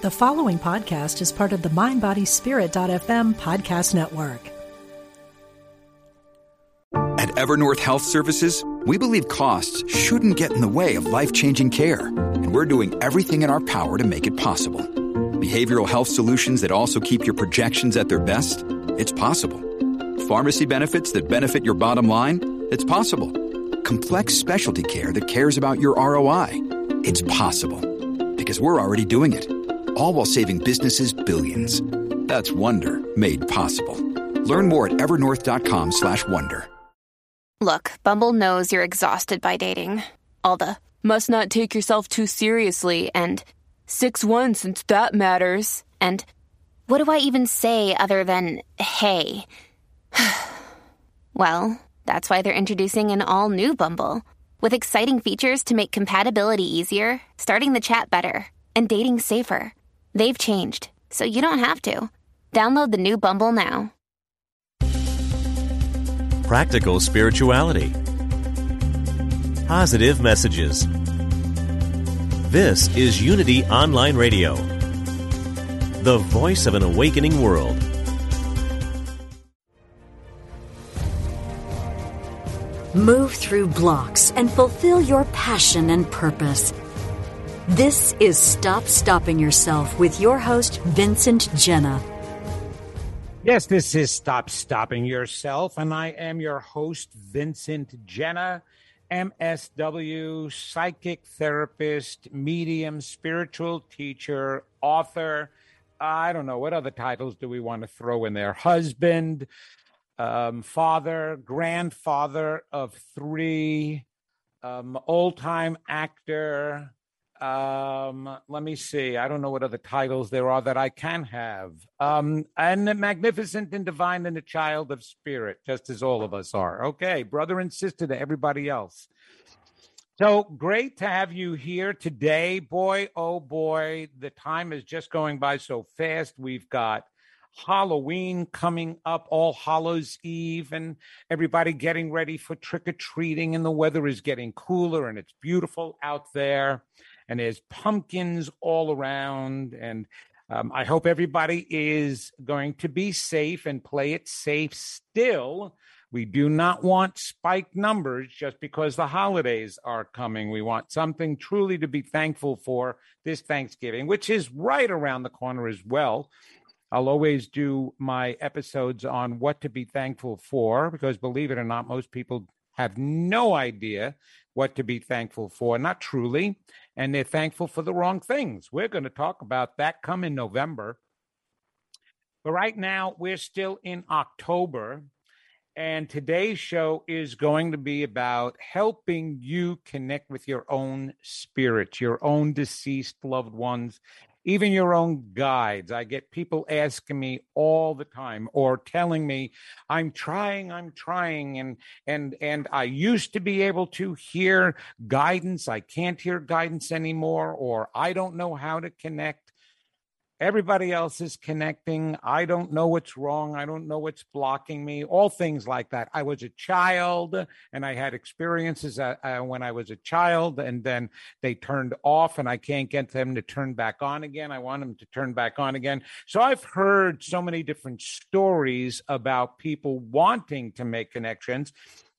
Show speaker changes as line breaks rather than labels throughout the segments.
The following podcast is part of the MindBodySpirit.fm podcast network.
At Evernorth Health Services, we believe costs shouldn't get in the way of life changing care, and we're doing everything in our power to make it possible. Behavioral health solutions that also keep your projections at their best? It's possible. Pharmacy benefits that benefit your bottom line? It's possible. Complex specialty care that cares about your ROI? It's possible. Because we're already doing it all while saving businesses billions. That's Wonder made possible. Learn more at evernorth.com slash wonder.
Look, Bumble knows you're exhausted by dating. All the must not take yourself too seriously and 6-1 since that matters. And what do I even say other than hey? well, that's why they're introducing an all new Bumble with exciting features to make compatibility easier, starting the chat better, and dating safer. They've changed, so you don't have to. Download the new Bumble now.
Practical spirituality. Positive messages. This is Unity Online Radio, the voice of an awakening world.
Move through blocks and fulfill your passion and purpose. This is Stop Stopping Yourself with your host, Vincent Genna.
Yes, this is Stop Stopping Yourself, and I am your host, Vincent Genna, MSW, psychic therapist, medium, spiritual teacher, author. I don't know what other titles do we want to throw in there? Husband, um, father, grandfather of three, um, old time actor, um let me see. I don't know what other titles there are that i can have. Um and magnificent and divine and a child of spirit just as all of us are. Okay brother and sister to everybody else. So great to have you here today. Boy oh boy the time is just going by so fast. We've got Halloween coming up, All Hallows Eve, and everybody getting ready for trick or treating, and the weather is getting cooler and it's beautiful out there and there's pumpkins all around. And um, I hope everybody is going to be safe and play it safe still. We do not want spiked numbers just because the holidays are coming. We want something truly to be thankful for this Thanksgiving, which is right around the corner as well. I'll always do my episodes on what to be thankful for because, believe it or not, most people have no idea what to be thankful for, not truly, and they're thankful for the wrong things. We're going to talk about that come in November. But right now, we're still in October, and today's show is going to be about helping you connect with your own spirit, your own deceased loved ones, even your own guides. I get people asking me all the time or telling me, I'm trying, I'm trying. And, and, and I used to be able to hear guidance. I can't hear guidance anymore, or I don't know how to connect. Everybody else is connecting. I don't know what's wrong. I don't know what's blocking me. All things like that. I was a child and I had experiences uh, uh, when I was a child, and then they turned off, and I can't get them to turn back on again. I want them to turn back on again. So I've heard so many different stories about people wanting to make connections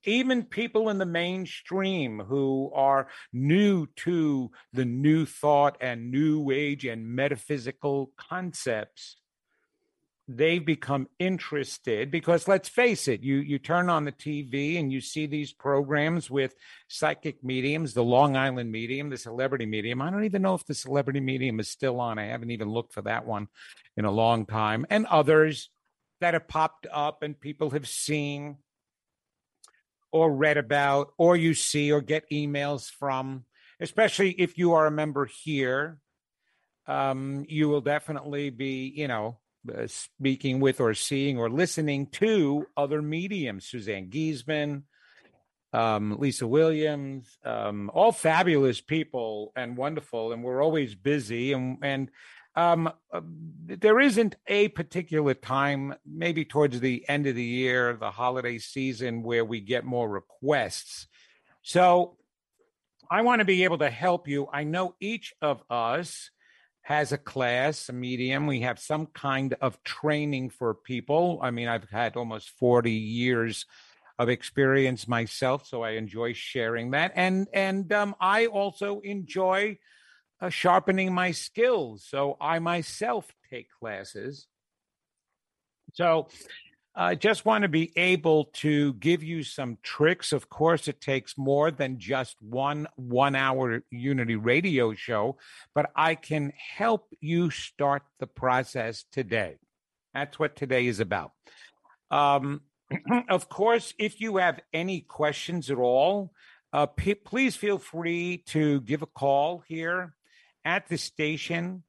even people in the mainstream who are new to the new thought and new age and metaphysical concepts they've become interested because let's face it you you turn on the TV and you see these programs with psychic mediums the Long Island medium the celebrity medium. I don't even know if the celebrity medium is still on. I haven't even looked for that one in a long time. And others that have popped up and people have seen or read about or you see or get emails from, especially if you are a member here. Um, you will definitely be, you know, uh, speaking with or seeing or listening to other mediums, Suzanne Giesemann, um, Lisa Williams, um, all fabulous people and wonderful. And we're always busy. And, and um, uh, there isn't a particular time, maybe towards the end of the year, the holiday season, where we get more requests. So I want to be able to help you. I know each of us has a class, a medium. We have some kind of training for people. I mean, I've had almost 40 years of experience myself, so I enjoy sharing that. And and um, I also enjoy uh, sharpening my skills. So I myself take classes. So I just want to be able to give you some tricks. Of course, it takes more than just one one hour Unity radio show, but I can help you start the process today. That's what today is about. Um, of course, if you have any questions at all, uh, p- please feel free to give a call here at the station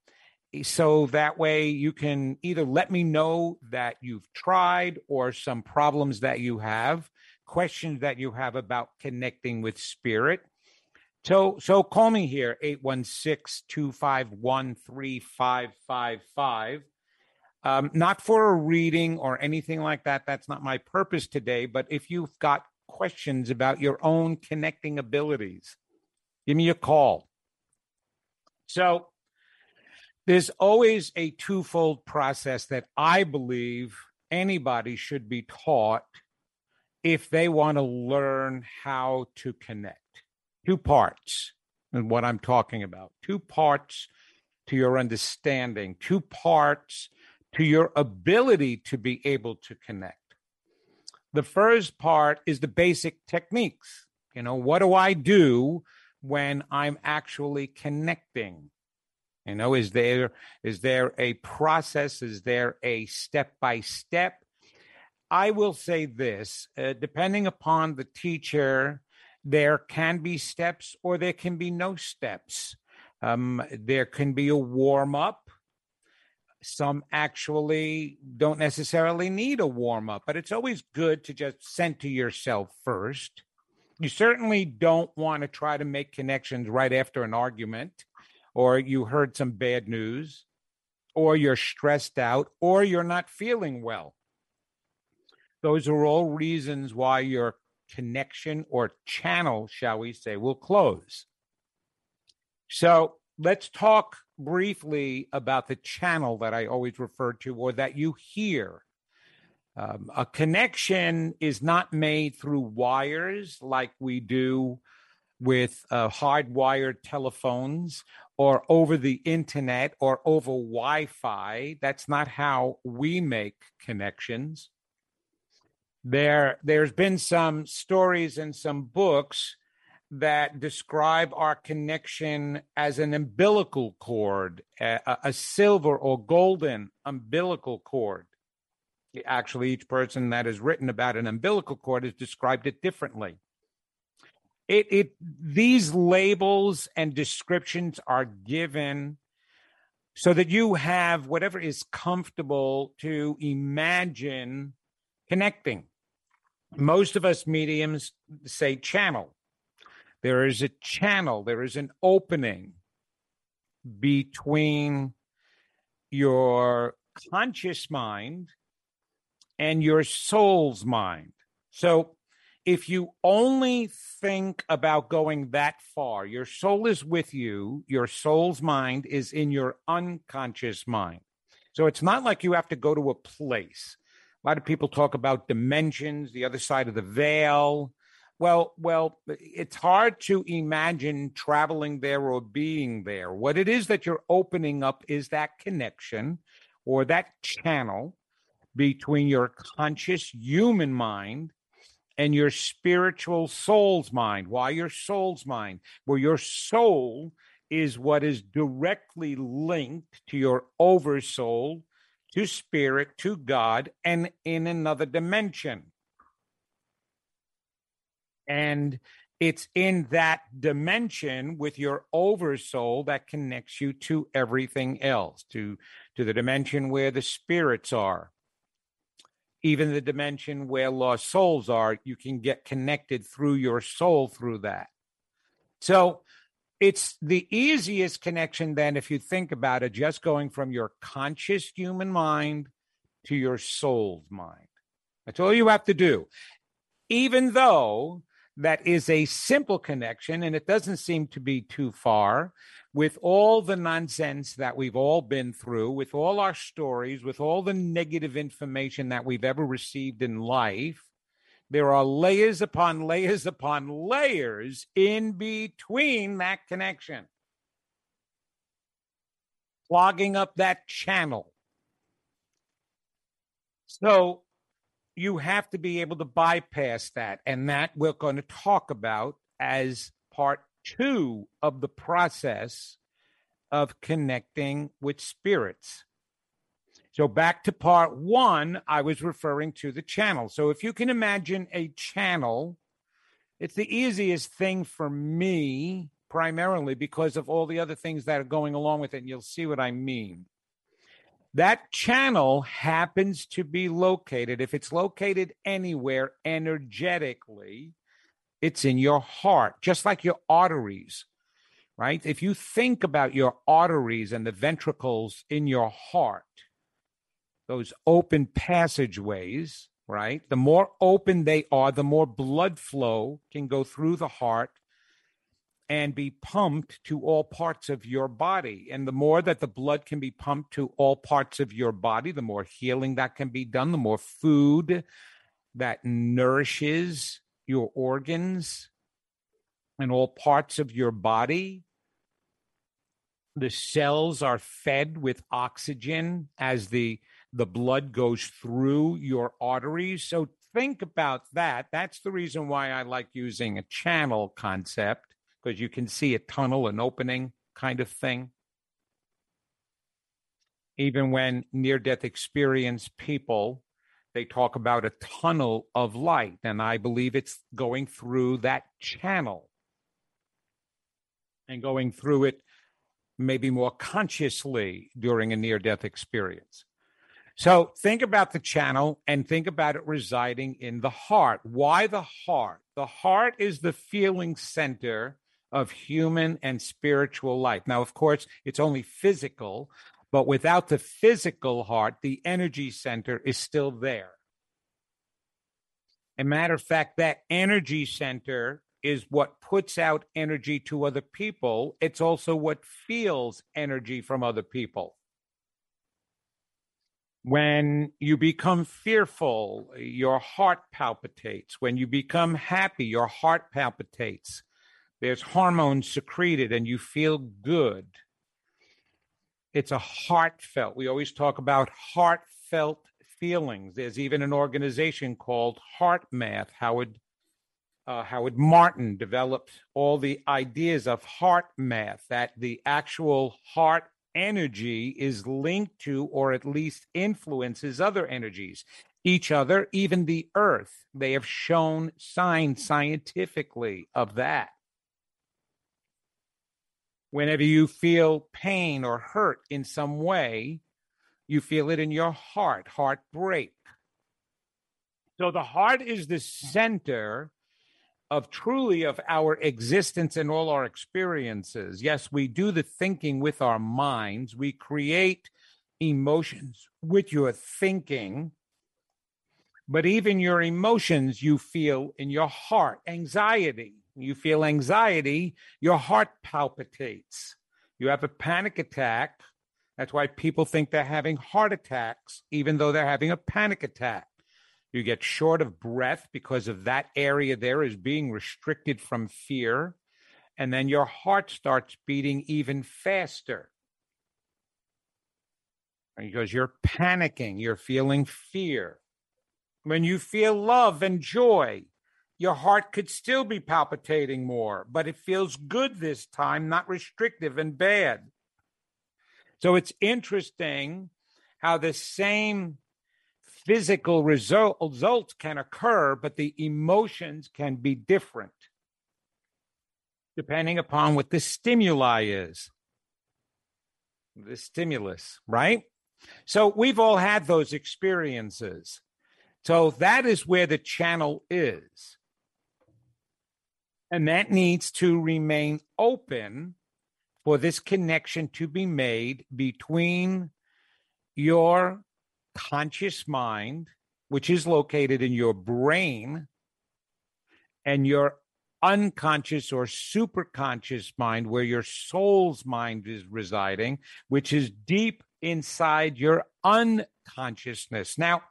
so that way you can either let me know that you've tried or some problems that you have questions that you have about connecting with spirit. So so call me here 816-251-3555 um, not for a reading or anything like that. That's not my purpose today but if you've got questions about your own connecting abilities give me a call so there's always a twofold process that I believe anybody should be taught if they want to learn how to connect. Two parts, and what I'm talking about. Two parts to your understanding, two parts to your ability to be able to connect. The first part is the basic techniques. You know, what do I do when I'm actually connecting? You know, is there is there a process? Is there a step by step? I will say this: uh, depending upon the teacher, there can be steps or there can be no steps. Um, there can be a warm up. Some actually don't necessarily need a warm up, but it's always good to just center yourself first. You certainly don't want to try to make connections right after an argument or you heard some bad news, or you're stressed out, or you're not feeling well. Those are all reasons why your connection or channel, shall we say, will close. So let's talk briefly about the channel that I always refer to or that you hear. Um, a connection is not made through wires like we do with uh, hardwired telephones or over the internet or over Wi Fi. That's not how we make connections. There, there's been some stories and some books that describe our connection as an umbilical cord, a, a silver or golden umbilical cord. Actually, each person that has written about an umbilical cord has described it differently. It it these labels and descriptions are given so that you have whatever is comfortable to imagine connecting. Most of us mediums say channel. There is a channel there is an opening between your conscious mind and your soul's mind so if you only think about going that far, your soul is with you, your soul's mind is in your unconscious mind. So it's not like you have to go to a place. A lot of people talk about dimensions, the other side of the veil. Well, well, it's hard to imagine traveling there or being there. What it is that you're opening up is that connection or that channel between your conscious human mind and your spiritual soul's mind. Why your soul's mind? Where your soul is what is directly linked to your oversoul, to spirit, to God, and in another dimension. And it's in that dimension with your oversoul that connects you to everything else, to, to the dimension where the spirits are, even the dimension where lost souls are, you can get connected through your soul through that. So it's the easiest connection then, if you think about it, just going from your conscious human mind to your soul's mind. That's all you have to do. Even though that is a simple connection and it doesn't seem to be too far, with all the nonsense that we've all been through, with all our stories, with all the negative information that we've ever received in life, there are layers upon layers upon layers in between that connection, clogging up that channel. So you have to be able to bypass that. And that we're going to talk about as part two of the process of connecting with spirits. So, back to part one, I was referring to the channel. So, if you can imagine a channel, it's the easiest thing for me, primarily because of all the other things that are going along with it. And you'll see what I mean. That channel happens to be located, if it's located anywhere energetically, it's in your heart, just like your arteries, right? If you think about your arteries and the ventricles in your heart, those open passageways, right? The more open they are, the more blood flow can go through the heart and be pumped to all parts of your body. And the more that the blood can be pumped to all parts of your body, the more healing that can be done, the more food that nourishes your organs and all parts of your body. The cells are fed with oxygen as the the blood goes through your arteries. So think about that. That's the reason why I like using a channel concept because you can see a tunnel, an opening kind of thing. Even when near death experience people, they talk about a tunnel of light, and I believe it's going through that channel and going through it maybe more consciously during a near death experience. So think about the channel and think about it residing in the heart. Why the heart? The heart is the feeling center of human and spiritual life. Now, of course, it's only physical, but without the physical heart, the energy center is still there. A matter of fact, that energy center is what puts out energy to other people. It's also what feels energy from other people. When you become fearful, your heart palpitates. When you become happy, your heart palpitates there's hormones secreted and you feel good. It's a heartfelt. We always talk about heartfelt feelings. There's even an organization called HeartMath. Howard uh, Howard Martin developed all the ideas of HeartMath that the actual heart energy is linked to or at least influences other energies each other even the earth they have shown signs scientifically of that Whenever you feel pain or hurt in some way, you feel it in your heart, heartbreak. So the heart is the center of truly of our existence and all our experiences. Yes, we do the thinking with our minds. We create emotions with your thinking. But even your emotions you feel in your heart, anxiety, you feel anxiety, your heart palpitates. You have a panic attack. That's why people think they're having heart attacks, even though they're having a panic attack. You get short of breath because of that area there is being restricted from fear. And then your heart starts beating even faster because you're panicking, you're feeling fear. When you feel love and joy, your heart could still be palpitating more, but it feels good this time, not restrictive and bad. So it's interesting how the same physical result, results can occur, but the emotions can be different depending upon what the stimuli is. The stimulus, right? So we've all had those experiences. So that is where the channel is. And that needs to remain open for this connection to be made between your conscious mind, which is located in your brain, and your unconscious or superconscious mind, where your soul's mind is residing, which is deep inside your unconsciousness. Now,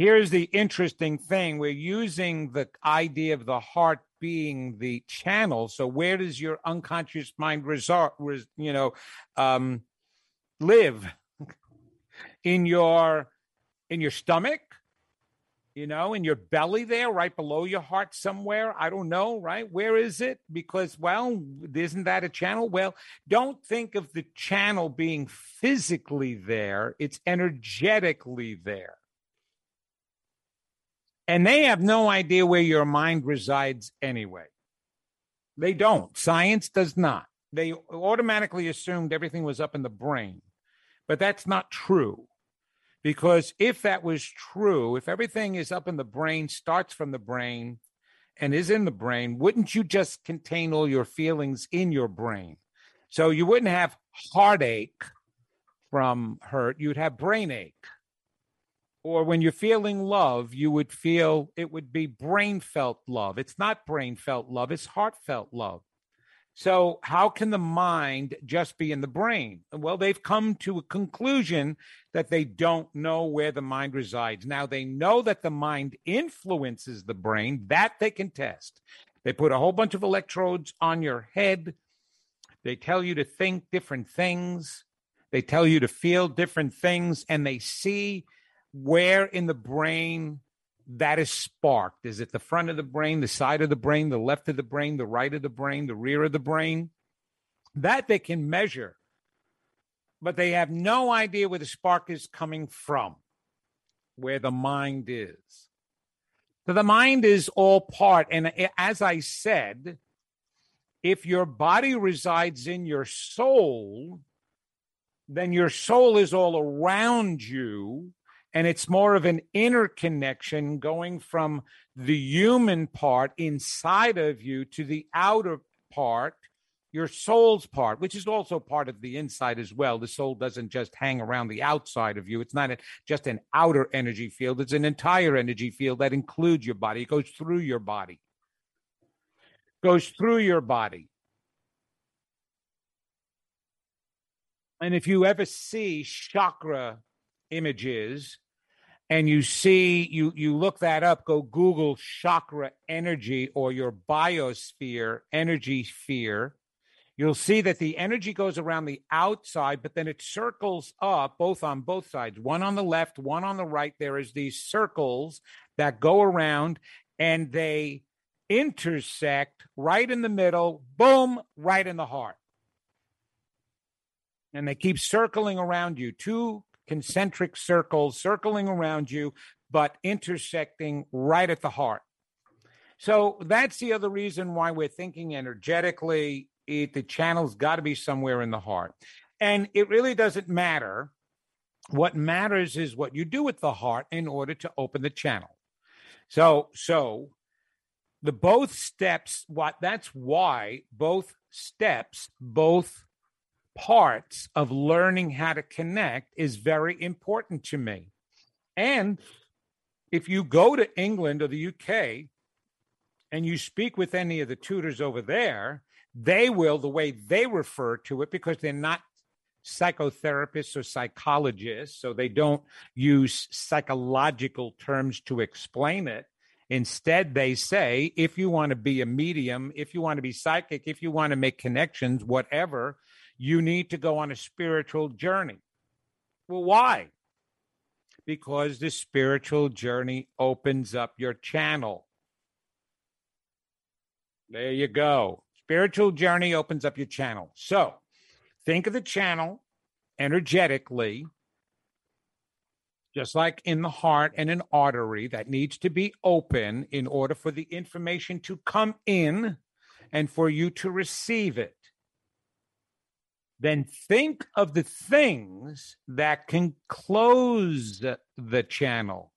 here's the interesting thing. We're using the idea of the heart being the channel. So where does your unconscious mind resort res, you know um, live? In your in your stomach you know in your belly there right below your heart somewhere? I don't know right? Where is it? Because well isn't that a channel? Well don't think of the channel being physically there. It's energetically there and they have no idea where your mind resides anyway. They don't. Science does not. They automatically assumed everything was up in the brain. But that's not true. Because if that was true, if everything is up in the brain, starts from the brain, and is in the brain, wouldn't you just contain all your feelings in your brain? So you wouldn't have heartache from hurt, you'd have brain ache or when you're feeling love, you would feel it would be brain felt love. It's not brain felt love, it's heartfelt love. So, how can the mind just be in the brain? Well, they've come to a conclusion that they don't know where the mind resides. Now, they know that the mind influences the brain, that they can test. They put a whole bunch of electrodes on your head. They tell you to think different things. They tell you to feel different things, and they see where in the brain that is sparked. Is it the front of the brain, the side of the brain, the left of the brain, the right of the brain, the rear of the brain? That they can measure, but they have no idea where the spark is coming from, where the mind is. So the mind is all part. And as I said, if your body resides in your soul, then your soul is all around you and it's more of an inner connection going from the human part inside of you to the outer part your soul's part which is also part of the inside as well. The soul doesn't just hang around the outside of you. It's not a, just an outer energy field. It's an entire energy field that includes your body. It goes through your body. Goes through your body. And if you ever see chakra images and you see you you look that up go google chakra energy or your biosphere energy sphere. You'll see that the energy goes around the outside but then it circles up both on both sides one on the left one on the right. There is these circles that go around and they intersect right in the middle boom right in the heart. And they keep circling around you two concentric circles circling around you, but intersecting right at the heart. So that's the other reason why we're thinking energetically. It, the channel's got to be somewhere in the heart. And it really doesn't matter. What matters is what you do with the heart in order to open the channel. So, so the both steps, what that's why both steps, both parts of learning how to connect is very important to me. And if you go to England or the UK and you speak with any of the tutors over there, they will, the way they refer to it, because they're not psychotherapists or psychologists, so they don't use psychological terms to explain it. Instead, they say if you want to be a medium, if you want to be psychic, if you want to make connections, whatever, you need to go on a spiritual journey. Well, why? Because the spiritual journey opens up your channel. There you go. Spiritual journey opens up your channel. So think of the channel energetically, just like in the heart and an artery that needs to be open in order for the information to come in and for you to receive it then think of the things that can close the channel.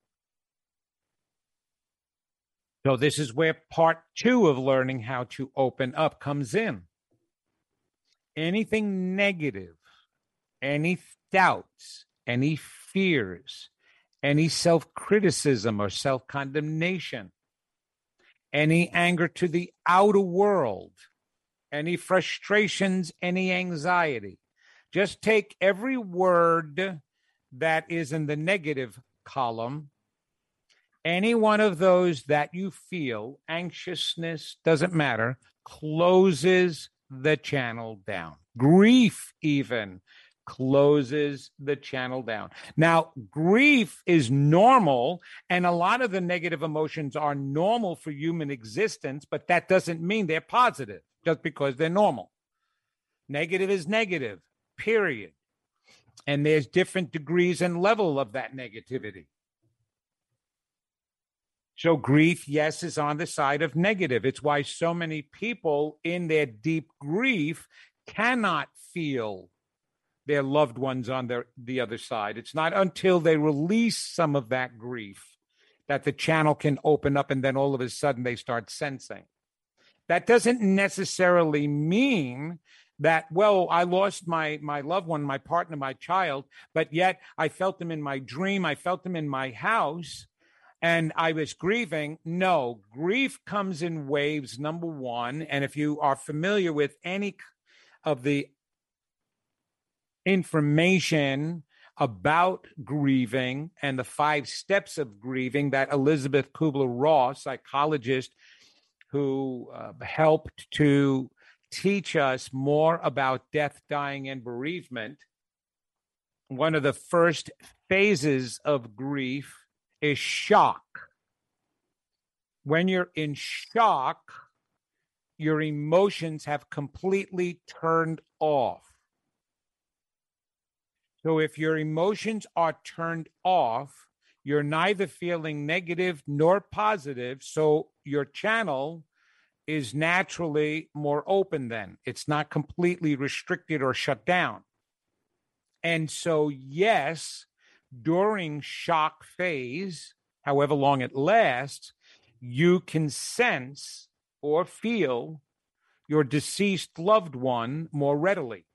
So, this is where part two of learning how to open up comes in. Anything negative, any doubts, any fears, any self criticism or self condemnation, any anger to the outer world, any frustrations, any anxiety. Just take every word that is in the negative column, any one of those that you feel, anxiousness, doesn't matter, closes the channel down. Grief, even closes the channel down. Now, grief is normal, and a lot of the negative emotions are normal for human existence, but that doesn't mean they're positive just because they're normal. Negative is negative, period. And there's different degrees and level of that negativity. So grief, yes, is on the side of negative. It's why so many people in their deep grief cannot feel their loved ones on their the other side. It's not until they release some of that grief that the channel can open up and then all of a sudden they start sensing. That doesn't necessarily mean that well i lost my my loved one my partner my child but yet i felt them in my dream i felt them in my house and i was grieving. No grief comes in waves number 1 and if you are familiar with any of the information about grieving and the five steps of grieving that Elizabeth Kubler Ross, psychologist who uh, helped to teach us more about death, dying, and bereavement. One of the first phases of grief is shock. When you're in shock, your emotions have completely turned off. So if your emotions are turned off, you're neither feeling negative nor positive. So your channel is naturally more open then. It's not completely restricted or shut down. And so, yes, during shock phase, however long it lasts, you can sense or feel your deceased loved one more readily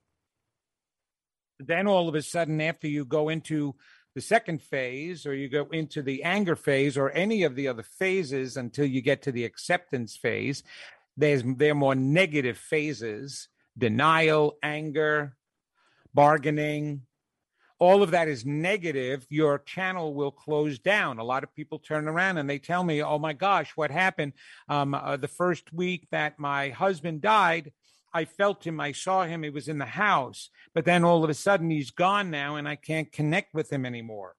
then all of a sudden, after you go into the second phase or you go into the anger phase or any of the other phases until you get to the acceptance phase, there's there are more negative phases, denial, anger, bargaining, all of that is negative, your channel will close down. A lot of people turn around and they tell me, "Oh my gosh, what happened? Um, uh, the first week that my husband died, I felt him, I saw him, he was in the house, but then all of a sudden he's gone now and I can't connect with him anymore.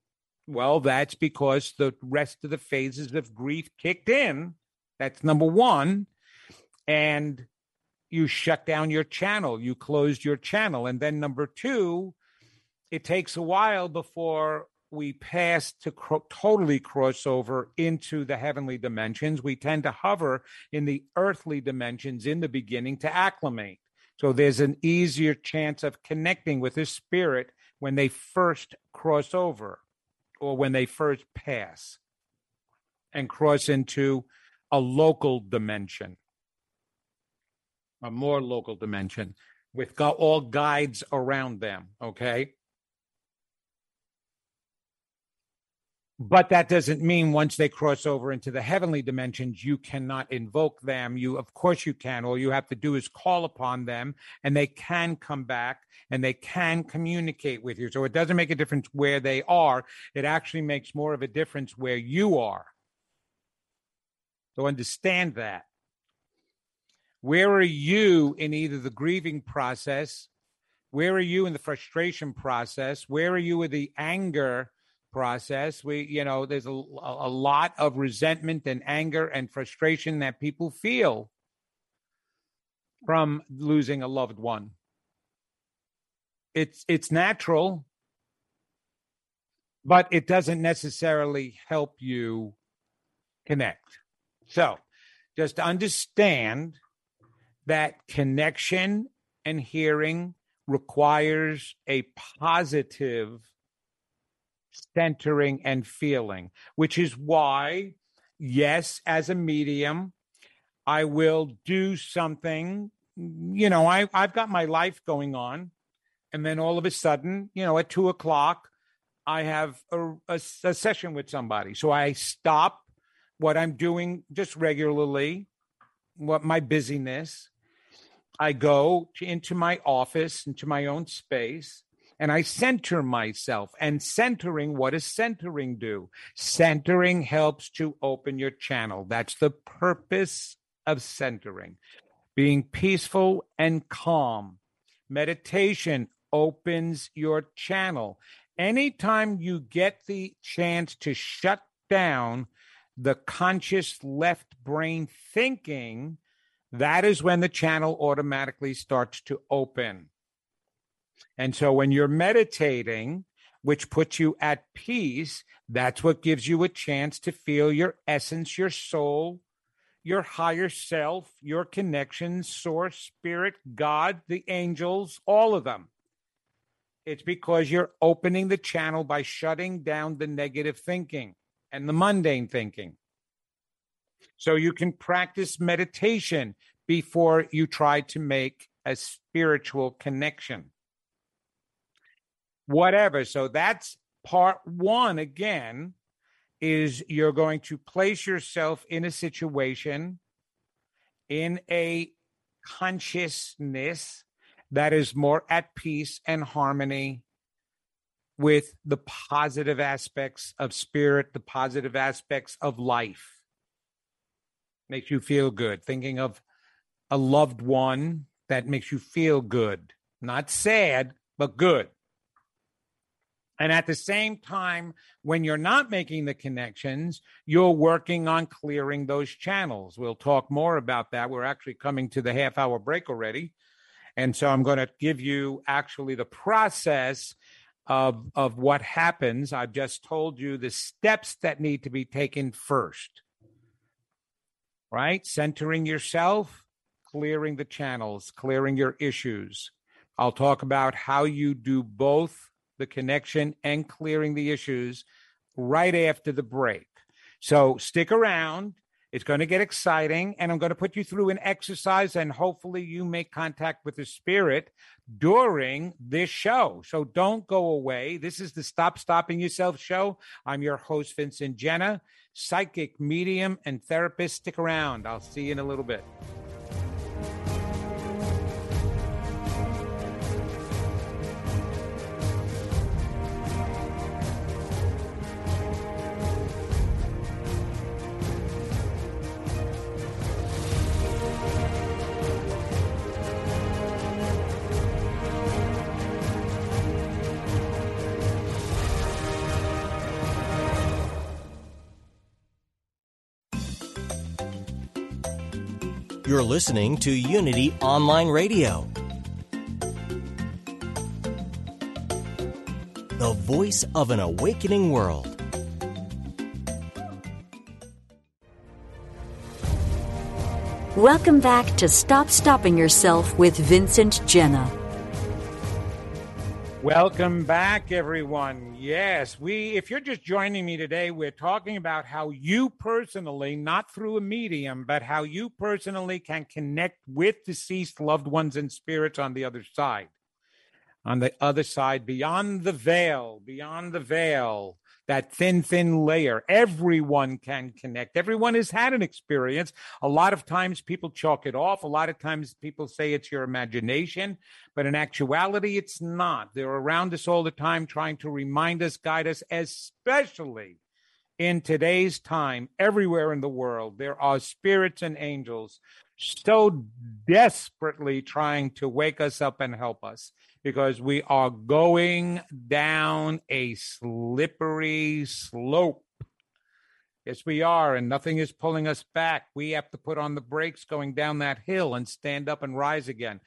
Well, that's because the rest of the phases of grief kicked in. That's number one. And you shut down your channel, you closed your channel. And then number two, it takes a while before we pass to cro- totally cross over into the heavenly dimensions. We tend to hover in the earthly dimensions in the beginning to acclimate. So there's an easier chance of connecting with his spirit when they first cross over or when they first pass and cross into a local dimension, a more local dimension with all guides around them. Okay. But that doesn't mean once they cross over into the heavenly dimensions you cannot invoke them. You of course you can. All you have to do is call upon them and they can come back and they can communicate with you. So it doesn't make a difference where they are. It actually makes more of a difference where you are. So understand that. Where are you in either the grieving process? Where are you in the frustration process? Where are you with the anger process. We, you know, there's a, a lot of resentment and anger and frustration that people feel from losing a loved one. It's it's natural, but it doesn't necessarily help you connect. So, just understand that connection and hearing requires a positive centering and feeling, which is why, yes, as a medium, I will do something. You know, I, I've got my life going on. And then all of a sudden, you know, at two o'clock, I have a, a, a session with somebody. So I stop what I'm doing just regularly, what my busyness. I go to, into my office, into my own space, and I center myself. And centering, what does centering do? Centering helps to open your channel. That's the purpose of centering. Being peaceful and calm. Meditation opens your channel. Anytime you get the chance to shut down the conscious left brain thinking, that is when the channel automatically starts to open. And so when you're meditating, which puts you at peace, that's what gives you a chance to feel your essence, your soul, your higher self, your connection, source, spirit, God, the angels, all of them. It's because you're opening the channel by shutting down the negative thinking and the mundane thinking. So you can practice meditation before you try to make a spiritual connection. Whatever. So that's part one again is you're going to place yourself in a situation in a consciousness that is more at peace and harmony with the positive aspects of spirit, the positive aspects of life. Makes you feel good. Thinking of a loved one that makes you feel good, not sad, but good. And at the same time, when you're not making the connections, you're working on clearing those channels. We'll talk more about that. We're actually coming to the half hour break already. And so I'm going to give you actually the process of, of what happens. I've just told you the steps that need to be taken first, right? Centering yourself, clearing the channels, clearing your issues. I'll talk about how you do both the connection and clearing the issues right after the break. So stick around. It's going to get exciting, and I'm going to put you through an exercise, and hopefully, you make contact with the spirit during this show. So don't go away. This is the Stop Stopping Yourself show. I'm your host, Vincent Genna, psychic, medium, and therapist. Stick around. I'll see you in a little bit.
You're listening to Unity Online Radio, the voice of an awakening world.
Welcome back to Stop Stopping Yourself with Vincent Genna.
Welcome back, everyone. Yes, we, if you're just joining me today, we're talking about how you personally, not through a medium, but how you personally can connect with deceased loved ones and spirits on the other side. On the other side, beyond the veil, beyond the veil, that thin, thin layer. Everyone can connect. Everyone has had an experience. A lot of times people chalk it off. A lot of times people say it's your imagination, but in actuality, it's not. They're around us all the time trying to remind us, guide us, especially in today's time, everywhere in the world, there are spirits and angels so desperately trying to wake us up and help us because we are going down a slippery slope. Yes, we are, and nothing is pulling us back. We have to put on the brakes going down that hill and stand up and rise again.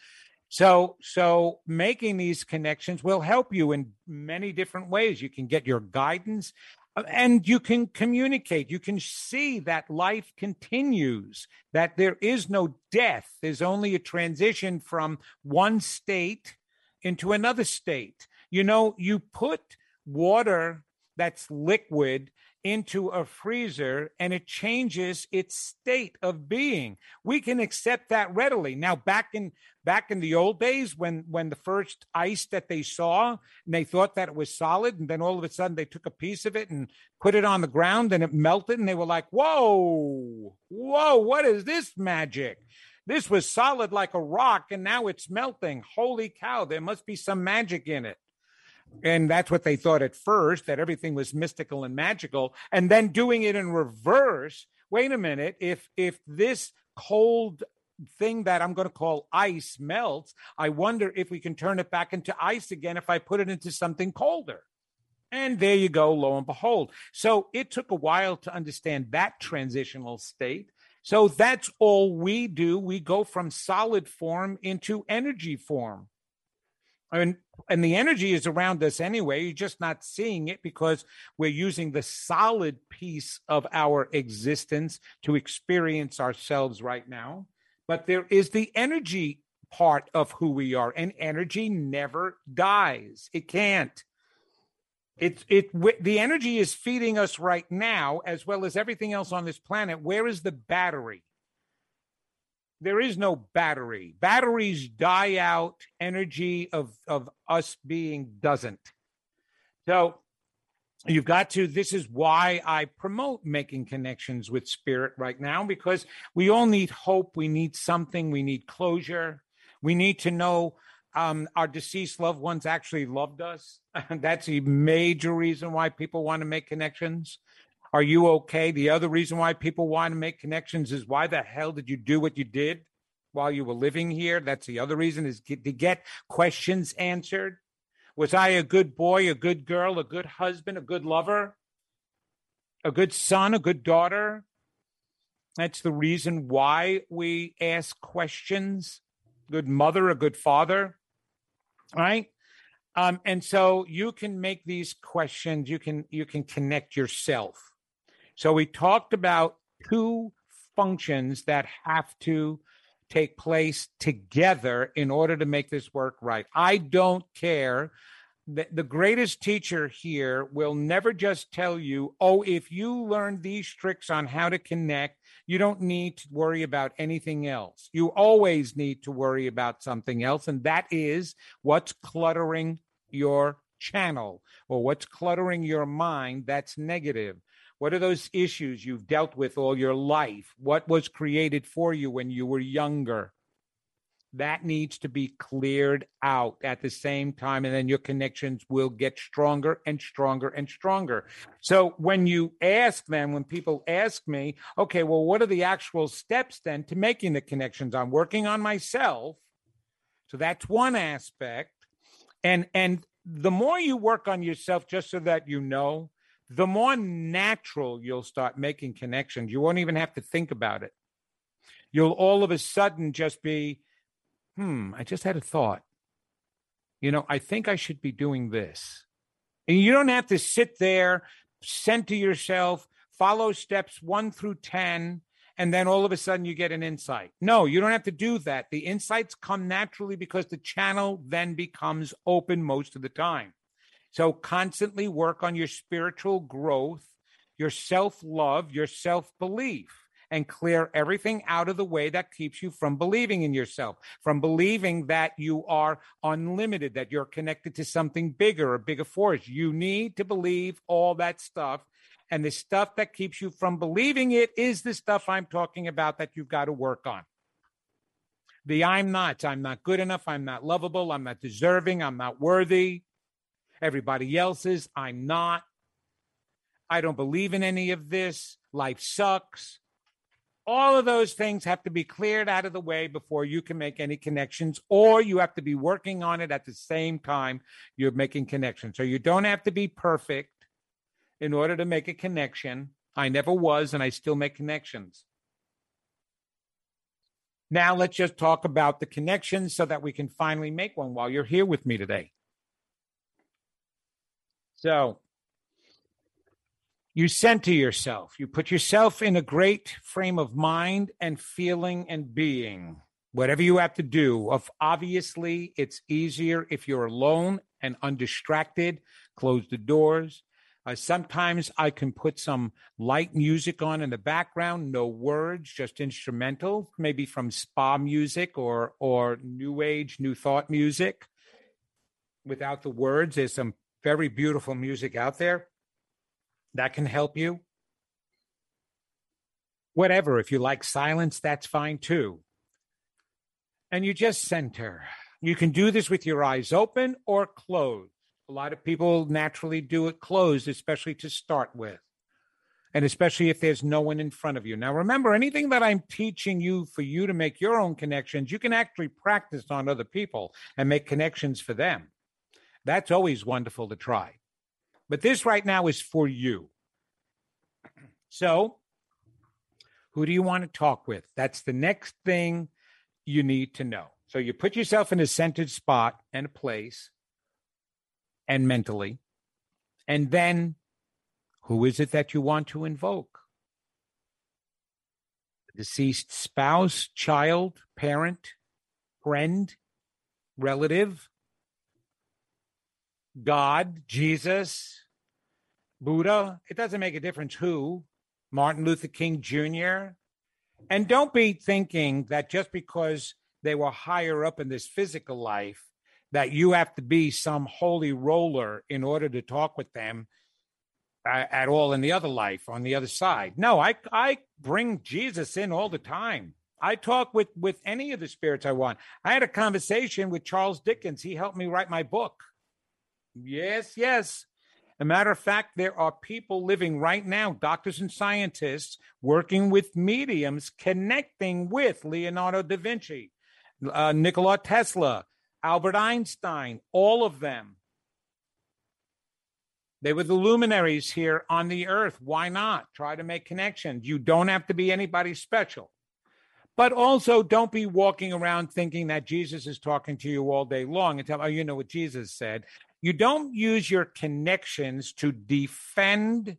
So, so making these connections will help you in many different ways. You can get your guidance uh, and you can communicate. You can see that life continues, that there is no death. There's only a transition from one state into another state. You know, you put water that's liquid into a freezer and it changes its state of being. We can accept that readily. Now back in back in the old days when when the first ice that they saw and they thought that it was solid and then all of a sudden they took a piece of it and put it on the ground and it melted and they were like, "Whoa! Whoa, what is this magic?" This was solid like a rock and now it's melting. Holy cow, there must be some magic in it. And that's what they thought at first that everything was mystical and magical and then doing it in reverse. Wait a minute if if this cold thing that i'm going to call ice melts i wonder if we can turn it back into ice again if i put it into something colder. And there you go lo and behold. So it took a while to understand that transitional state so that's all we do we go from solid form into energy form mean, and the energy is around us anyway. You're just not seeing it because we're using the solid piece of our existence to experience ourselves right now. But there is the energy part of who we are, and energy never dies. It can't. It's it the energy is feeding us right now as well as everything else on this planet. Where is the battery? there is no battery. Batteries die out. Energy of of us being doesn't. So you've got to this is why i promote making connections with spirit right now because we all need hope we need something we need closure we need to know um, our deceased loved ones actually loved us that's a major reason why people want to make connections are you okay? The other reason why people want to make connections is why the hell did you do what you did while you were living here? That's the other reason is to get questions answered. Was I a good boy, a good girl, a good husband, a good lover, a good son, a good daughter? That's the reason why we ask questions. Good mother, a good father, right? Um, and so you can make these questions. You can you can connect yourself so we talked about two functions that have to take place together in order to make this work right. I don't care. The, the greatest teacher here will never just tell you, oh, if you learn these tricks on how to connect, you don't need to worry about anything else. You always need to worry about something else, and that is what's cluttering your channel or what's cluttering your mind that's negative. What are those issues you've dealt with all your life? What was created for you when you were younger? That needs to be cleared out at the same time, and then your connections will get stronger and stronger and stronger. So, when you ask them, when people ask me, okay, well, what are the actual steps then to making the connections? I'm working on myself. So, that's one aspect. And, and the more you work on yourself, just so that you know, the more natural you'll start making connections. You won't even have to think about it. You'll all of a sudden just be, hmm, I just had a thought. You know, I think I should be doing this. And you don't have to sit there, center yourself, follow steps one through 10, and then all of a sudden you get an insight. No, you don't have to do that. The insights come naturally because the channel then becomes open most of the time. So constantly work on your spiritual growth, your self love, your self belief, and clear everything out of the way that keeps you from believing in yourself, from believing that you are unlimited, that you're connected to something bigger, a bigger force. You need to believe all that stuff. And the stuff that keeps you from believing it is the stuff I'm talking about that you've got to work on. The I'm not, I'm not good enough, I'm not lovable, I'm not deserving, I'm not worthy everybody else's. I'm not. I don't believe in any of this. Life sucks. All of those things have to be cleared out of the way before you can make any connections, or you have to be working on it at the same time you're making connections. So you don't have to be perfect in order to make a connection. I never was, and I still make connections. Now, let's just talk about the connections so that we can finally make one while you're here with me today. So you center yourself, you put yourself in a great frame of mind and feeling and being. Whatever you have to do, of obviously it's easier if you're alone and undistracted. Close the doors, Uh, sometimes I can put some light music on in the background, no words, just instrumental, maybe from spa music or or new age, new thought music. Without the words, there's some very beautiful music out there that can help you. Whatever, if you like silence, that's fine too. And you just center. You can do this with your eyes open or closed. A lot of people naturally do it closed, especially to start with, and especially if there's no one in front of you. Now, remember, anything that I'm teaching you for you to make your own connections, you can actually practice on other people and make connections for them. That's always wonderful to try. But this right now is for you. So, who do you want to talk with? That's the next thing you need to know. So, you put yourself in a centered spot and a place and mentally. And then who is it that you want to invoke? Deceased spouse, child, parent, friend, relative, God, Jesus, Buddha. It doesn't make a difference who. Martin Luther King Jr. And don't be thinking that just because they were higher up in this physical life, that you have to be some holy roller in order to talk with them at all in the other life on the other side. No, I I bring Jesus in all the time. I talk with with any of the spirits I want. I had a conversation with Charles Dickens. He helped me write my book. Yes, yes. A matter of fact, there are people living right now, doctors and scientists, working with mediums, connecting with Leonardo da Vinci, uh, Nikola Tesla, Albert Einstein, all of them. They were the luminaries here on the earth. Why not? Try to make connections. You don't have to be anybody special. But also, don't be walking around thinking that Jesus is talking to you all day long and tell, oh, you know what Jesus said. You don't use your connections to defend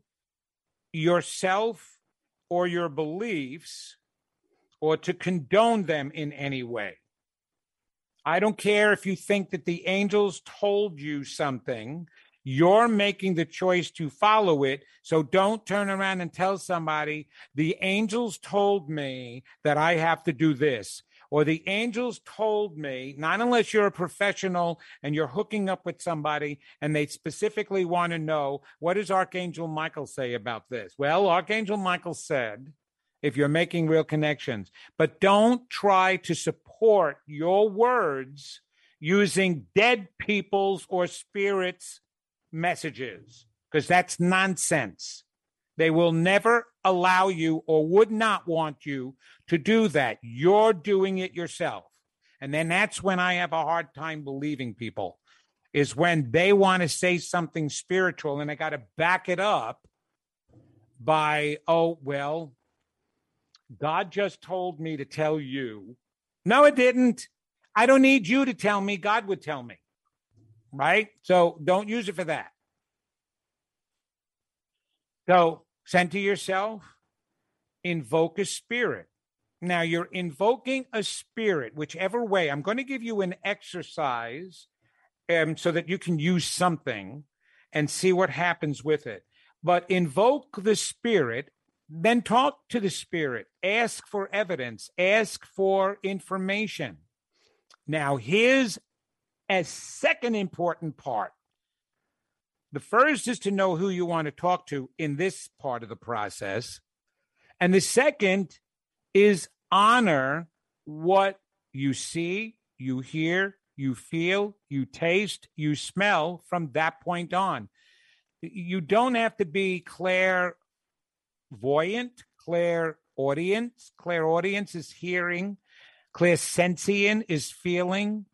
yourself or your beliefs or to condone them in any way. I don't care if you think that the angels told you something. You're making the choice to follow it. So don't turn around and tell somebody, the angels told me that I have to do this. Or the angels told me, not unless you're a professional and you're hooking up with somebody and they specifically want to know, what does Archangel Michael say about this? Well, Archangel Michael said, if you're making real connections. But don't try to support your words using dead people's or spirits' messages, because that's nonsense. They will never allow you or would not want you to do that. You're doing it yourself. And then that's when I have a hard time believing people, is when they want to say something spiritual and I got to back it up by, oh, well, God just told me to tell you. No, it didn't. I don't need you to tell me. God would tell me. Right? So don't use it for that. So center yourself, invoke a spirit. Now you're invoking a spirit, whichever way. I'm going to give you an exercise um, so that you can use something and see what happens with it. But invoke the spirit then talk to the spirit, ask for evidence, ask for information. Now, here's a second important part. The first is to know who you want to talk to in this part of the process. And the second is honor what you see, you hear, you feel, you taste, you smell from that point on. You don't have to be clairvoyant, clairaudience. Clairaudience is hearing. Clairsentient is feeling.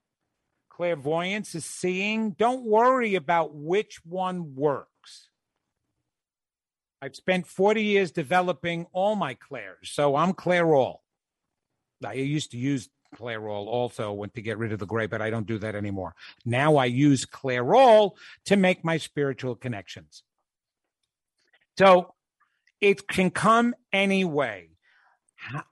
Clairvoyance is seeing. Don't worry about which one works. I've spent 40 years developing all my clairs, so I'm clairol. I used to use Clairol also went to get rid of the gray, but I don't do that anymore. Now I use Clairol to make my spiritual connections. So it can come anyway.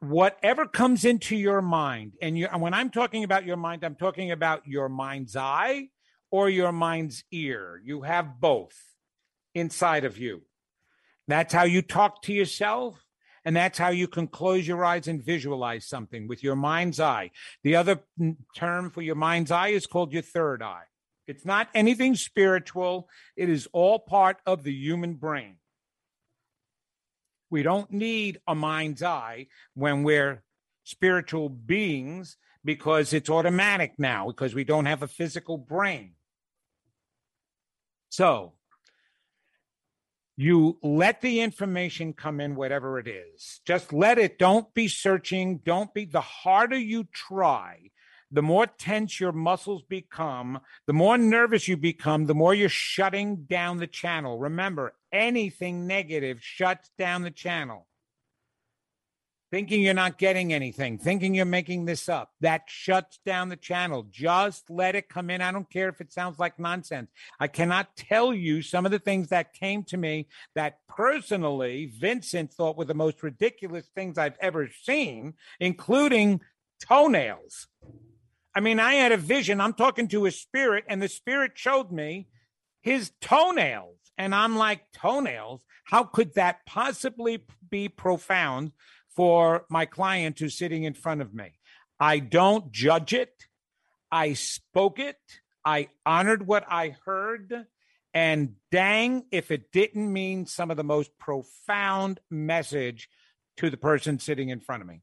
Whatever comes into your mind, and, you, and when I'm talking about your mind, I'm talking about your mind's eye or your mind's ear. You have both inside of you. That's how you talk to yourself. And that's how you can close your eyes and visualize something with your mind's eye. The other term for your mind's eye is called your third eye. It's not anything spiritual, it is all part of the human brain. We don't need a mind's eye when we're spiritual beings because it's automatic now because we don't have a physical brain. So, you let the information come in, whatever it is. Just let it. Don't be searching. Don't be. The harder you try, the more tense your muscles become, the more nervous you become, the more you're shutting down the channel. Remember, anything negative shuts down the channel thinking you're not getting anything, thinking you're making this up. That shuts down the channel. Just let it come in. I don't care if it sounds like nonsense. I cannot tell you some of the things that came to me that personally Vincent thought were the most ridiculous things I've ever seen, including toenails. I mean, I had a vision. I'm talking to a spirit, and the spirit showed me his toenails. And I'm like, toenails? How could that possibly be profound for my client who's sitting in front of me. I don't judge it. I spoke it. I honored what I heard. And dang, if it didn't mean some of the most profound message to the person sitting in front of me.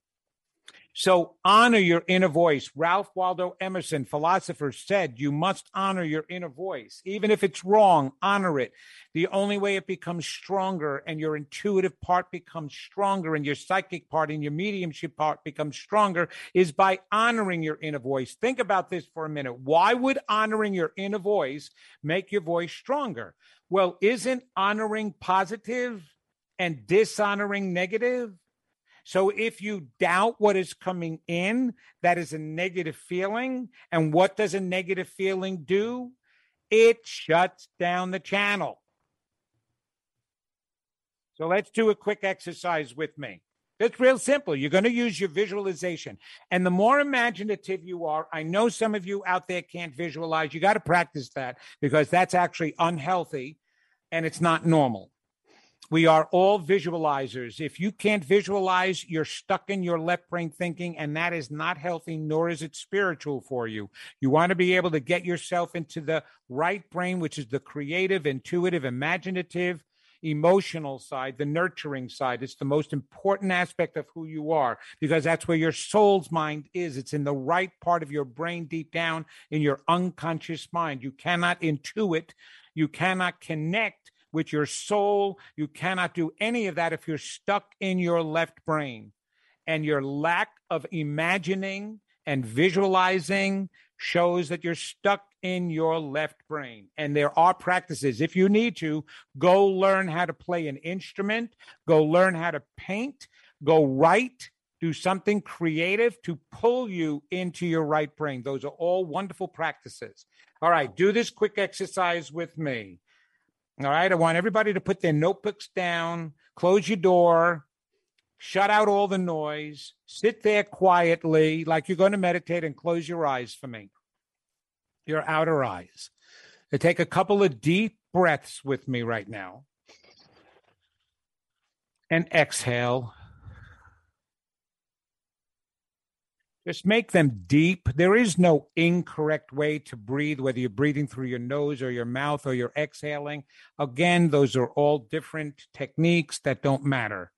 So honor your inner voice. Ralph Waldo Emerson, philosopher, said you must honor your inner voice. Even if it's wrong, honor it. The only way it becomes stronger and your intuitive part becomes stronger and your psychic part and your mediumship part becomes stronger is by honoring your inner voice. Think about this for a minute. Why would honoring your inner voice make your voice stronger? Well, isn't honoring positive and dishonoring negative? So if you doubt what is coming in, that is a negative feeling. And what does a negative feeling do? It shuts down the channel. So let's do a quick exercise with me. It's real simple. You're going to use your visualization. And the more imaginative you are, I know some of you out there can't visualize. You got to practice that because that's actually unhealthy and it's not normal. We are all visualizers. If you can't visualize, you're stuck in your left brain thinking, and that is not healthy, nor is it spiritual for you. You want to be able to get yourself into the right brain, which is the creative, intuitive, imaginative, emotional side, the nurturing side. It's the most important aspect of who you are because that's where your soul's mind is. It's in the right part of your brain, deep down in your unconscious mind. You cannot intuit, you cannot connect with your soul. You cannot do any of that if you're stuck in your left brain. And your lack of imagining and visualizing shows that you're stuck in your left brain. And there are practices. If you need to, go learn how to play an instrument, go learn how to paint, go write, do something creative to pull you into your right brain. Those are all wonderful practices. All right, do this quick exercise with me. All right. I want everybody to put their notebooks down, close your door, shut out all the noise, sit there quietly like you're going to meditate and close your eyes for me, your outer eyes. And take a couple of deep breaths with me right now. And exhale. Just make them deep. There is no incorrect way to breathe, whether you're breathing through your nose or your mouth or you're exhaling. Again, those are all different techniques that don't matter.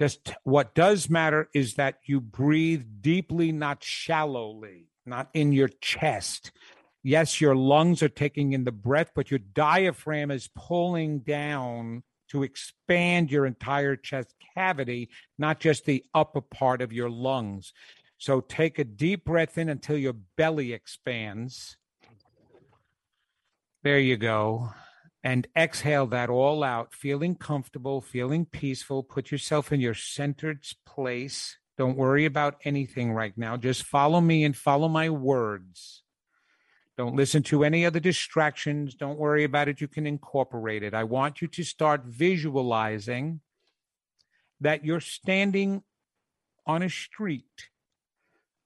Just what does matter is that you breathe deeply, not shallowly, not in your chest. Yes, your lungs are taking in the breath, but your diaphragm is pulling down to expand your entire chest cavity, not just the upper part of your lungs. So take a deep breath in until your belly expands. There you go. And exhale that all out, feeling comfortable, feeling peaceful. Put yourself in your centered place. Don't worry about anything right now. Just follow me and follow my words. Don't listen to any other distractions. Don't worry about it. You can incorporate it. I want you to start visualizing that you're standing on a street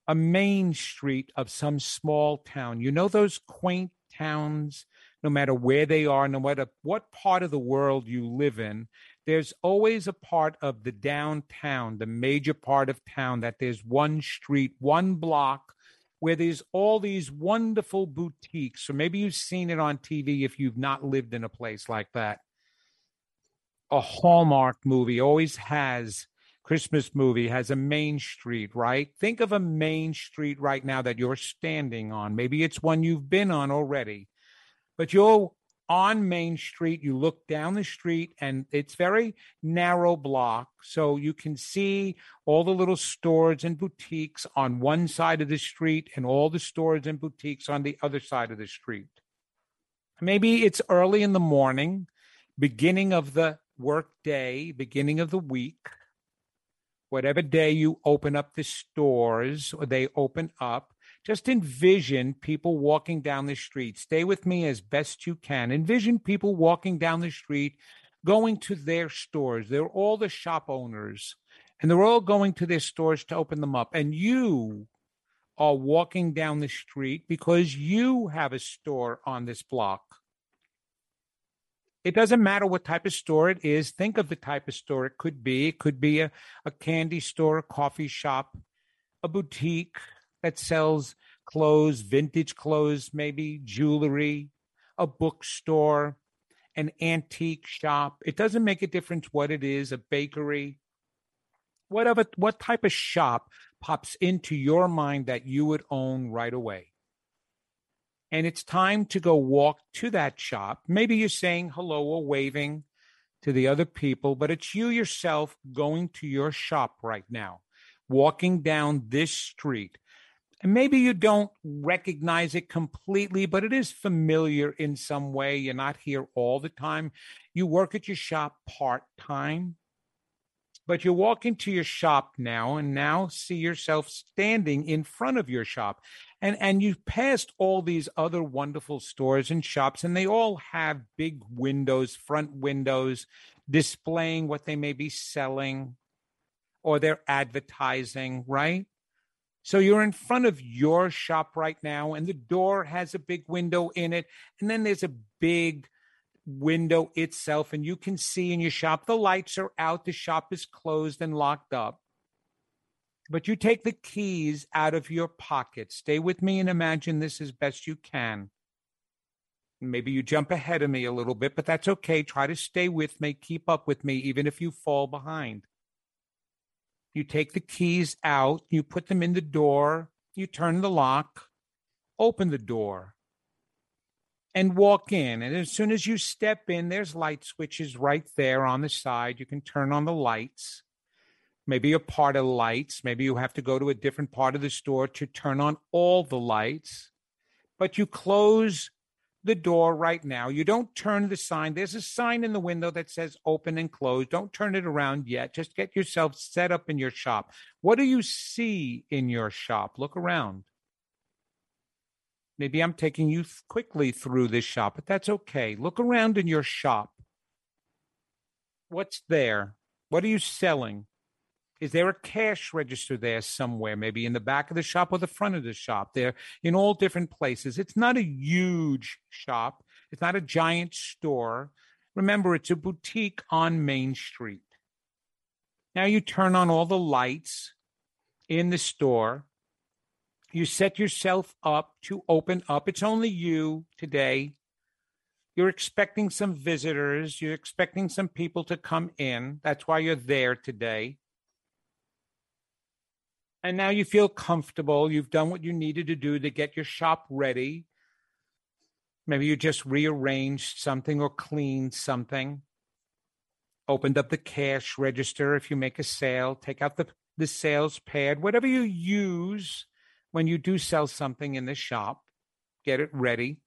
a main street of some small town. You know those quaint towns no matter where they are, no matter what part of the world you live in, there's always a part of the downtown, the major part of town, that there's one street, one block where there's all these wonderful boutiques. So maybe you've seen it on TV if you've not lived in a place like that. A Hallmark movie always has Christmas movie has a main street, right? Think of a main street right now that you're standing on. Maybe it's one you've been on already but you're on Main Street. You look down the street, and it's very narrow block, so you can see all the little stores and boutiques on one side of the street, and all the stores and boutiques on the other side of the street. Maybe it's early in the morning, beginning of the work day, beginning of the week. Whatever day you open up the stores or they open up, just envision people walking down the street. Stay with me as best you can. Envision people walking down the street, going to their stores. They're all the shop owners, and they're all going to their stores to open them up. And you are walking down the street because you have a store on this block. It doesn't matter what type of store it is. Think of the type of store it could be. It could be a, a candy store, a coffee shop, a boutique, that sells clothes, vintage clothes, maybe jewelry, a bookstore, an antique shop. It doesn't make a difference what it is, a bakery. Whatever what type of shop pops into your mind that you would own right away. And it's time to go walk to that shop. Maybe you're saying hello or waving to the other people, but it's you yourself going to your shop right now, walking down this street and maybe you don't recognize it completely, but it is familiar in some way. You're not here all the time. You work at your shop part time, but you walk into your shop now and now see yourself standing in front of your shop. And, and you've passed all these other wonderful stores and shops, and they all have big windows, front windows, displaying what they may be selling or they're advertising, right? So you're in front of your shop right now, and the door has a big window in it. And then there's a big window itself, and you can see in your shop the lights are out, the shop is closed and locked up. But you take the keys out of your pocket. Stay with me and imagine this as best you can. Maybe you jump ahead of me a little bit, but that's okay. Try to stay with me, keep up with me, even if you fall behind. You take the keys out, you put them in the door, you turn the lock, open the door, and walk in. And as soon as you step in, there's light switches right there on the side. You can turn on the lights. Maybe you're part of lights. Maybe you have to go to a different part of the store to turn on all the lights. But you close the door right now. You don't turn the sign. There's a sign in the window that says open and close. Don't turn it around yet. Just get yourself set up in your shop. What do you see in your shop? Look around. Maybe I'm taking you quickly through this shop, but that's okay. Look around in your shop. What's there? What are you selling? Is there a cash register there somewhere, maybe in the back of the shop or the front of the shop? They're in all different places. It's not a huge shop, it's not a giant store. Remember, it's a boutique on Main Street. Now you turn on all the lights in the store. You set yourself up to open up. It's only you today. You're expecting some visitors. You're expecting some people to come in. That's why you're there today and now you feel comfortable. You've done what you needed to do to get your shop ready. Maybe you just rearranged something or cleaned something. Opened up the cash register if you make a sale, take out the, the sales pad, whatever you use when you do sell something in the shop, get it ready.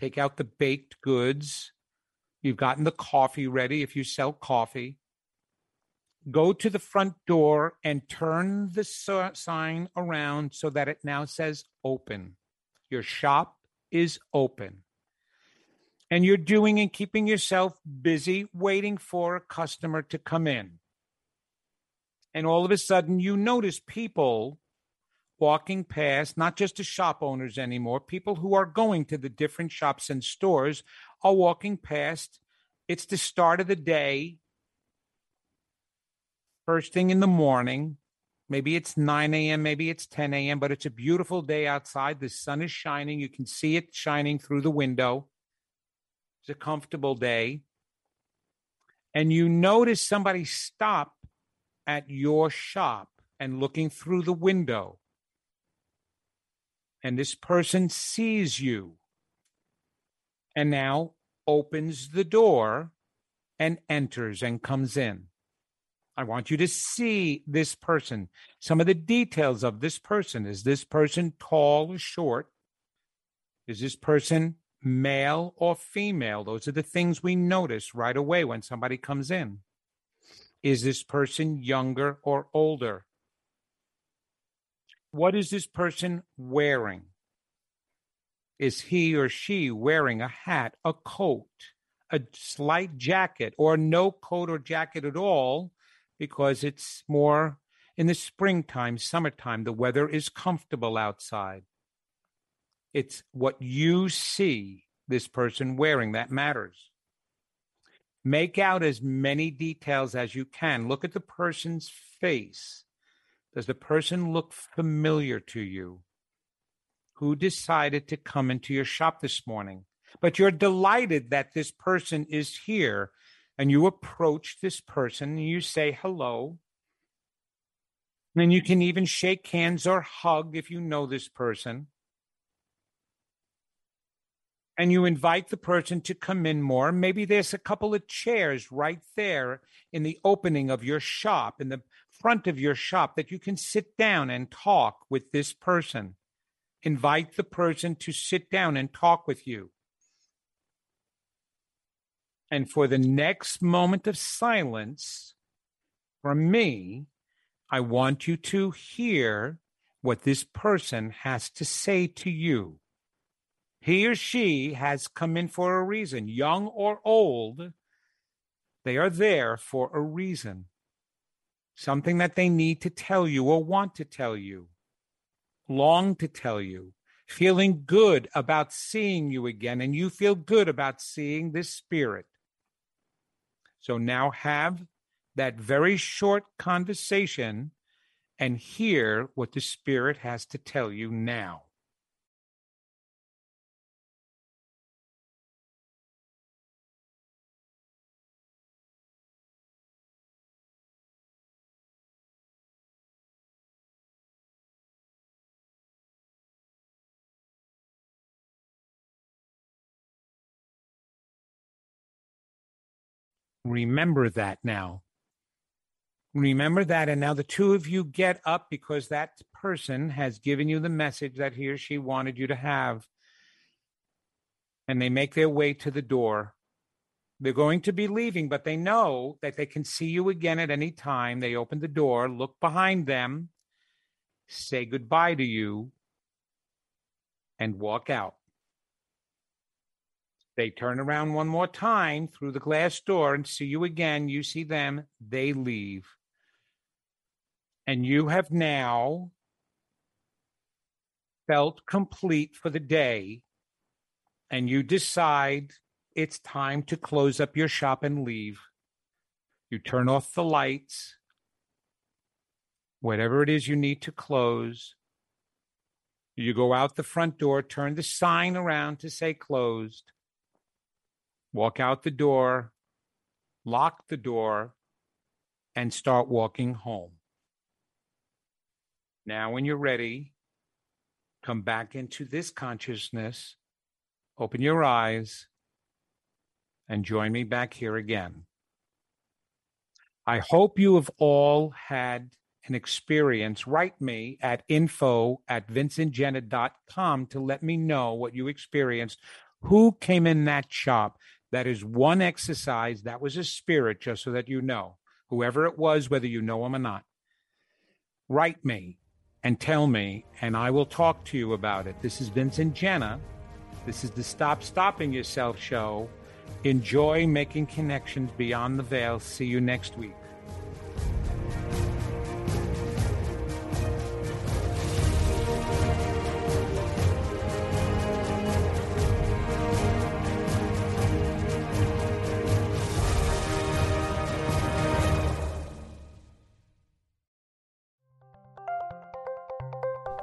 Take out the baked goods. You've gotten the coffee ready if you sell coffee go to the front door and turn the sign around so that it now says open. Your shop is open. And you're doing and keeping yourself busy waiting for a customer to come in. And all of a sudden, you notice people walking past, not just the shop owners anymore, people who are going to the different shops and stores are walking past. It's the start of the day, first thing in the morning. Maybe it's 9 a.m., maybe it's 10 a.m., but it's a beautiful day outside. The sun is shining. You can see it shining through the window. It's a comfortable day. And you notice somebody stop at your shop and looking through the window. And this person sees you and now opens the door and enters and comes in. I want you to see this person, some of the details of this person. Is this person tall or short? Is this person male or female? Those are the things we notice right away when somebody comes in. Is this person younger or older? What is this person wearing? Is he or she wearing a hat, a coat, a slight jacket, or no coat or jacket at all? Because it's more in the springtime, summertime, the weather is comfortable outside. It's what you see this person wearing that matters. Make out as many details as you can. Look at the person's face. Does the person look familiar to you? Who decided to come into your shop this morning? But you're delighted that this person is here and you approach this person and you say hello. And you can even shake hands or hug if you know this person. And you invite the person to come in more. Maybe there's a couple of chairs right there in the opening of your shop, in the front of your shop, that you can sit down and talk with this person. Invite the person to sit down and talk with you. And for the next moment of silence from me, I want you to hear what this person has to say to you. He or she has come in for a reason, young or old. They are there for a reason, something that they need to tell you or want to tell you, long to tell you, feeling good about seeing you again, and you feel good about seeing this spirit. So now have that very short conversation and hear what the Spirit has to tell you now. Remember that now. Remember that. And now the two of you get up because that person has given you the message that he or she wanted you to have. And they make their way to the door. They're going to be leaving, but they know that they can see you again at any time. They open the door, look behind them, say goodbye to you, and walk out. They turn around one more time through the glass door and see you again. You see them, they leave. And you have now felt complete for the day. And you decide it's time to close up your shop and leave. You turn off the lights, whatever it is you need to close. You go out the front door, turn the sign around to say closed walk out the door, lock the door, and start walking home. Now, when you're ready, come back into this consciousness, open your eyes, and join me back here again. I hope you have all had an experience. Write me at info at vincentgenna.com to let me know what you experienced. Who came in that shop? That is one exercise. That was a spirit, just so that you know, whoever it was, whether you know him or not. Write me and tell me, and I will talk to you about it. This is Vincent Genna. This is the Stop Stopping Yourself show. Enjoy making connections beyond the veil. See you next week.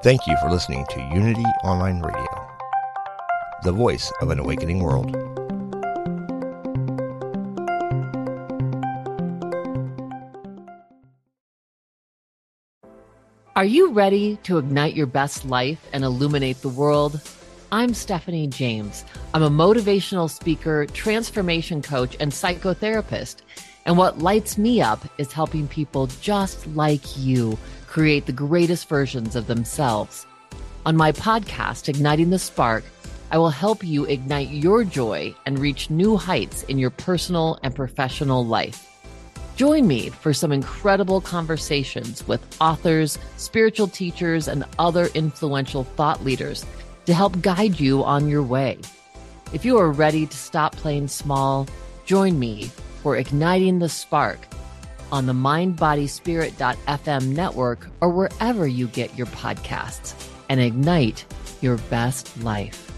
Thank you for listening to Unity Online Radio, the voice of an awakening world.
Are you ready to ignite your best life and illuminate the world? I'm Stephanie James. I'm a motivational speaker, transformation coach, and psychotherapist. And what lights me up is helping people just like you create the greatest versions of themselves. On my podcast, Igniting the Spark, I will help you ignite your joy and reach new heights in your personal and professional life. Join me for some incredible conversations with authors, spiritual teachers, and other influential thought leaders to help guide you on your way. If you are ready to stop playing small, join me for Igniting the Spark on the mindbodyspirit.fm network or wherever you get your podcasts and ignite your best life.